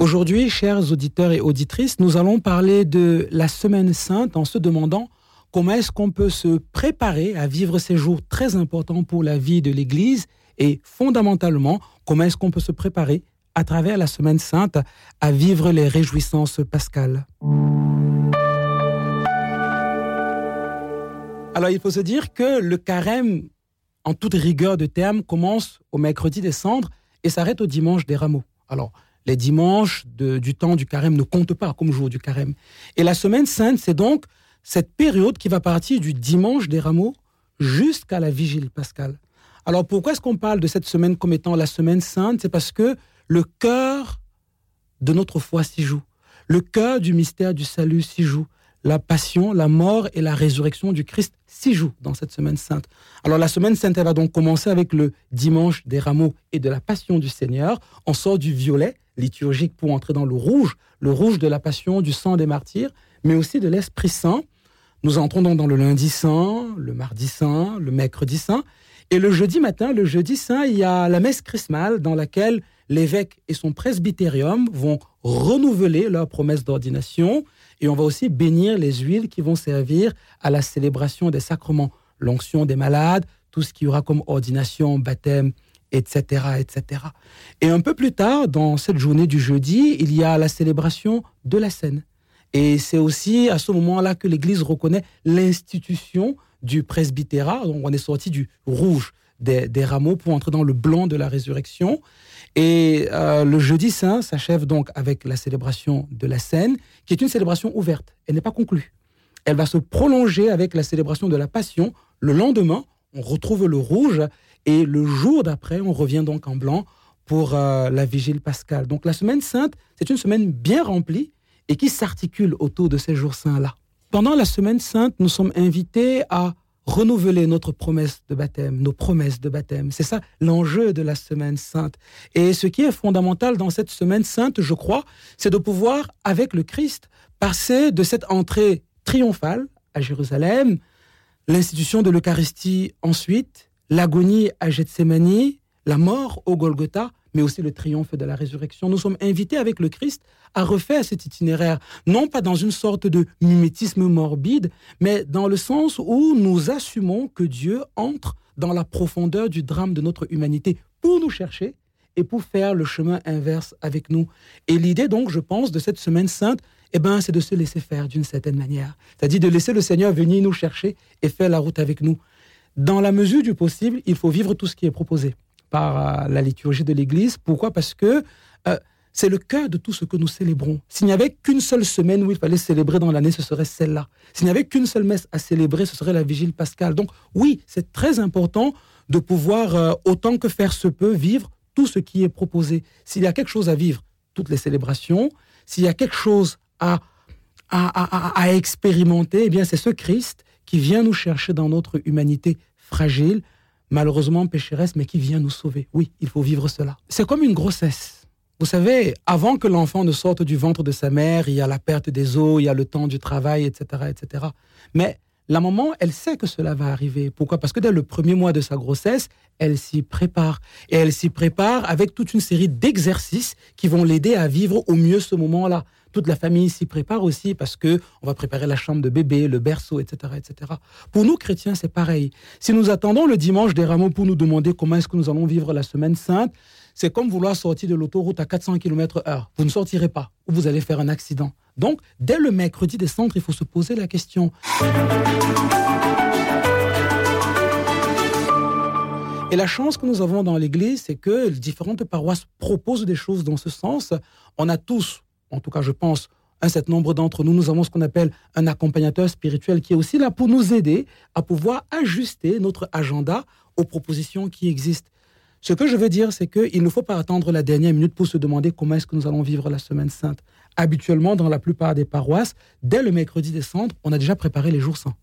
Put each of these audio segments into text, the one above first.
Aujourd'hui, chers auditeurs et auditrices, nous allons parler de la Semaine Sainte en se demandant comment est-ce qu'on peut se préparer à vivre ces jours très importants pour la vie de l'Église et fondamentalement, comment est-ce qu'on peut se préparer à travers la Semaine Sainte à vivre les réjouissances pascales. Alors il faut se dire que le carême, en toute rigueur de terme, commence au mercredi des cendres et s'arrête au dimanche des rameaux. Alors les dimanches du temps du carême ne comptent pas comme jour du carême. Et la semaine sainte, c'est donc cette période qui va partir du dimanche des rameaux jusqu'à la vigile pascale. Alors pourquoi est-ce qu'on parle de cette semaine comme étant la semaine sainte? C'est parce que le cœur de notre foi s'y joue. Le cœur du mystère du salut s'y joue. La passion, la mort et la résurrection du Christ s'y jouent dans cette semaine sainte. Alors la semaine sainte, elle va donc commencer avec le dimanche des rameaux et de la passion du Seigneur. On sort du violet liturgique pour entrer dans le rouge, le rouge de la passion, du sang des martyrs, mais aussi de l'Esprit Saint. Nous entrons donc dans le lundi saint, le mardi saint, le mercredi saint. Et le jeudi matin, le jeudi saint, il y a la messe chrismale dans laquelle l'évêque et son presbytérium vont renouveler leur promesse d'ordination et on va aussi bénir les huiles qui vont servir à la célébration des sacrements, l'onction des malades, tout ce qui y aura comme ordination, baptême, etc., etc. Et un peu plus tard, dans cette journée du jeudi, il y a la célébration de la scène. Et c'est aussi à ce moment-là que l'Église reconnaît l'institution du presbytérat. Donc on est sorti du rouge des, rameaux pour entrer dans le blanc de la résurrection. Et euh, le jeudi saint s'achève donc avec la célébration de la scène, qui est une célébration ouverte. Elle n'est pas conclue. Elle va se prolonger avec la célébration de la Passion. Le lendemain, on retrouve le rouge et le jour d'après, on revient donc en blanc pour euh, la vigile pascale. Donc la semaine sainte, c'est une semaine bien remplie et qui s'articule autour de ces jours saints-là. Pendant la semaine sainte, nous sommes invités à renouveler notre promesse de baptême, nos promesses de baptême. C'est ça l'enjeu de la semaine sainte. Et ce qui est fondamental dans cette semaine sainte, je crois, c'est de pouvoir, avec le Christ, passer de cette entrée triomphale à Jérusalem, l'institution de l'Eucharistie ensuite, l'agonie à Gethsemane, la mort au Golgotha, mais aussi le triomphe de la résurrection. Nous sommes invités avec le Christ à refaire cet itinéraire, non pas dans une sorte de mimétisme morbide, mais dans le sens où nous assumons que Dieu entre dans la profondeur du drame de notre humanité pour nous chercher et pour faire le chemin inverse avec nous. Et l'idée donc, je pense, de cette semaine sainte, eh ben, c'est de se laisser faire d'une certaine manière. C'est-à-dire de laisser le Seigneur venir nous chercher et faire la route avec nous. Dans la mesure du possible, il faut vivre tout ce qui est proposé par euh, la liturgie de l'Église. Pourquoi? Parce que euh, c'est le cœur de tout ce que nous célébrons. S'il n'y avait qu'une seule semaine où il fallait célébrer dans l'année, ce serait celle-là. S'il n'y avait qu'une seule messe à célébrer, ce serait la vigile pascale. Donc oui, c'est très important de pouvoir, euh, autant que faire se peut, vivre tout ce qui est proposé. S'il y a quelque chose à vivre, toutes les célébrations, s'il y a quelque chose à, à, à expérimenter, eh bien c'est ce Christ qui vient nous chercher dans notre humanité fragile, malheureusement pécheresse, mais qui vient nous sauver. Oui, il faut vivre cela. C'est comme une grossesse. Vous savez, avant que l'enfant ne sorte du ventre de sa mère, il y a la perte des os, il y a le temps du travail, etc., etc. Mais la maman, elle sait que cela va arriver. Pourquoi? Parce que dès le premier mois de sa grossesse, elle s'y prépare. Et elle s'y prépare avec toute une série d'exercices qui vont l'aider à vivre au mieux ce moment-là toute la famille s'y prépare aussi parce que on va préparer la chambre de bébé, le berceau, etc., etc. Pour nous chrétiens, c'est pareil. Si nous attendons le dimanche des rameaux pour nous demander comment est-ce que nous allons vivre la semaine sainte, c'est comme vouloir sortir de l'autoroute à 400 km heure. Vous ne sortirez pas ou vous allez faire un accident. Donc, dès le mercredi des centres, il faut se poser la question. Et la chance que nous avons dans l'Église, c'est que différentes paroisses proposent des choses dans ce sens. On a tous en tout cas je pense, un certain nombre d'entre nous, nous avons ce qu'on appelle un accompagnateur spirituel qui est aussi là pour nous aider à pouvoir ajuster notre agenda aux propositions qui existent. Ce que je veux dire, c'est qu'il ne faut pas attendre la dernière minute pour se demander comment est-ce que nous allons vivre la semaine sainte. Habituellement, dans la plupart des paroisses, dès le mercredi décembre, on a déjà préparé les jours saints.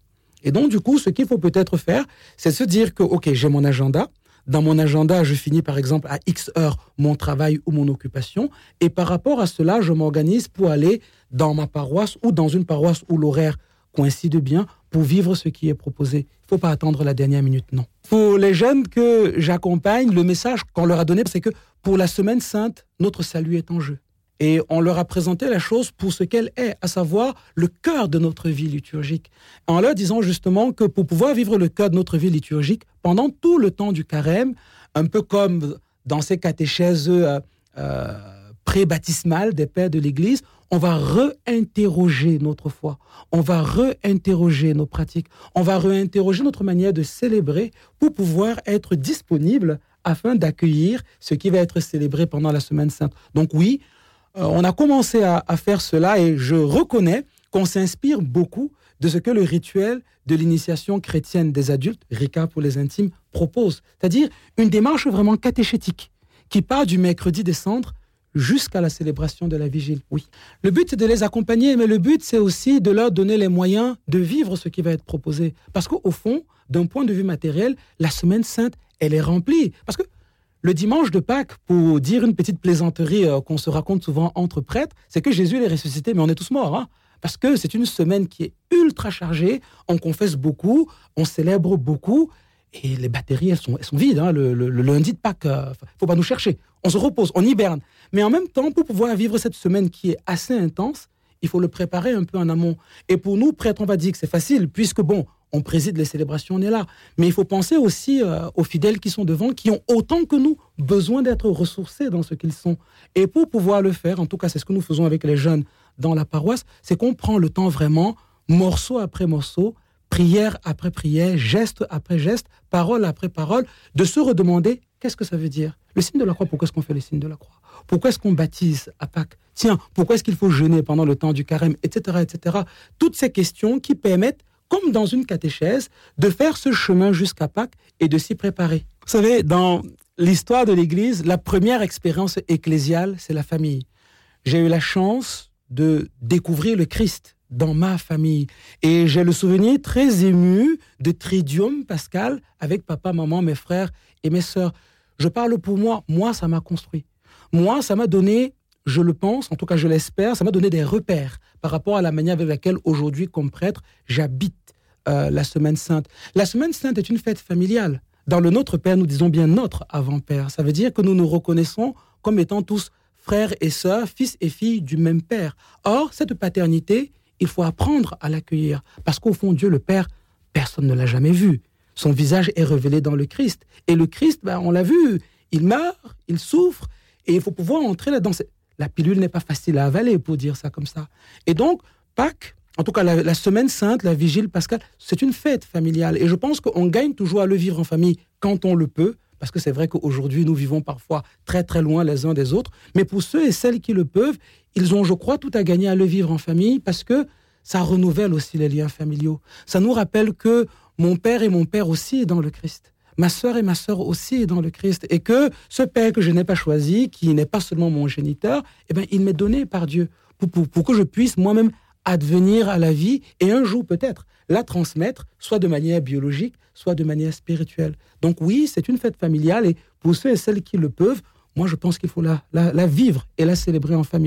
Et donc, du coup, ce qu'il faut peut-être faire, c'est se dire que, OK, j'ai mon agenda, dans mon agenda, je finis par exemple à X heures mon travail ou mon occupation. Et par rapport à cela, je m'organise pour aller dans ma paroisse ou dans une paroisse où l'horaire coïncide bien pour vivre ce qui est proposé. Il ne faut pas attendre la dernière minute, non. Pour les jeunes que j'accompagne, le message qu'on leur a donné, c'est que pour la semaine sainte, notre salut est en jeu. Et on leur a présenté la chose pour ce qu'elle est, à savoir le cœur de notre vie liturgique. En leur disant justement que pour pouvoir vivre le cœur de notre vie liturgique pendant tout le temps du carême, un peu comme dans ces catéchèses euh, euh, pré-baptismales des pères de l'Église, on va réinterroger notre foi, on va réinterroger nos pratiques, on va réinterroger notre manière de célébrer pour pouvoir être disponible afin d'accueillir ce qui va être célébré pendant la Semaine Sainte. Donc oui, on a commencé à, faire cela et je reconnais qu'on s'inspire beaucoup de ce que le rituel de l'initiation chrétienne des adultes, RICA pour les intimes, propose. C'est-à-dire une démarche vraiment catéchétique qui part du mercredi des cendres jusqu'à la célébration de la vigile. Oui. Le but, c'est de les accompagner, mais le but, c'est aussi de leur donner les moyens de vivre ce qui va être proposé. Parce qu'au fond, d'un point de vue matériel, la semaine sainte, elle est remplie. Parce que le dimanche de Pâques, pour dire une petite plaisanterie euh, qu'on se raconte souvent entre prêtres, c'est que Jésus est ressuscité, mais on est tous morts. Hein parce que c'est une semaine qui est ultra chargée, on confesse beaucoup, on célèbre beaucoup, et les batteries, elles sont, sont vides. Hein. Le, lundi de Pâques, euh, faut pas nous chercher. On se repose, on hiberne. Mais en même temps, pour pouvoir vivre cette semaine qui est assez intense, il faut le préparer un peu en amont. Et pour nous, prêtres, on va dire que c'est facile, puisque bon, on préside les célébrations, on est là. Mais il faut penser aussi euh, aux fidèles qui sont devant, qui ont autant que nous besoin d'être ressourcés dans ce qu'ils sont. Et pour pouvoir le faire, en tout cas c'est ce que nous faisons avec les jeunes dans la paroisse, c'est qu'on prend le temps vraiment, morceau après morceau, prière après prière, geste après geste, parole après parole, de se redemander qu'est-ce que ça veut dire? Le signe de la croix, pourquoi est-ce qu'on fait le signe de la croix? Pourquoi est-ce qu'on baptise à Pâques? Tiens, pourquoi est-ce qu'il faut jeûner pendant le temps du carême, etc., etc. Toutes ces questions qui permettent comme dans une catéchèse, de faire ce chemin jusqu'à Pâques et de s'y préparer. Vous savez, dans l'histoire de l'Église, la première expérience ecclésiale, c'est la famille. J'ai eu la chance de découvrir le Christ dans ma famille. Et j'ai le souvenir très ému de Tridium Pascal avec papa, maman, mes frères et mes sœurs. Je parle pour moi. Moi, ça m'a construit. Moi, ça m'a donné je le pense, en tout cas je l'espère, ça m'a donné des repères par rapport à la manière avec laquelle aujourd'hui, comme prêtre, j'habite euh, la Semaine Sainte. La Semaine Sainte est une fête familiale. Dans le Notre Père, nous disons bien notre avant-père. Ça veut dire que nous nous reconnaissons comme étant tous frères et sœurs, fils et filles du même Père. Or, cette paternité, il faut apprendre à l'accueillir. Parce qu'au fond, Dieu le Père, personne ne l'a jamais vu. Son visage est révélé dans le Christ. Et le Christ, ben, on l'a vu, il meurt, il souffre, et il faut pouvoir entrer là-dedans la pilule n'est pas facile à avaler, pour dire ça comme ça. Et donc, Pâques, en tout cas la, semaine sainte, la vigile pascale, c'est une fête familiale. Et je pense qu'on gagne toujours à le vivre en famille quand on le peut, parce que c'est vrai qu'aujourd'hui, nous vivons parfois très très loin les uns des autres. Mais pour ceux et celles qui le peuvent, ils ont, je crois, tout à gagner à le vivre en famille, parce que ça renouvelle aussi les liens familiaux. Ça nous rappelle que mon père et mon père aussi dans le Christ ma sœur et ma sœur aussi dans le Christ, et que ce Père que je n'ai pas choisi, qui n'est pas seulement mon géniteur, eh bien, il m'est donné par Dieu pour, que je puisse moi-même advenir à la vie et un jour peut-être la transmettre, soit de manière biologique, soit de manière spirituelle. Donc oui, c'est une fête familiale et pour ceux et celles qui le peuvent, moi je pense qu'il faut la, la vivre et la célébrer en famille.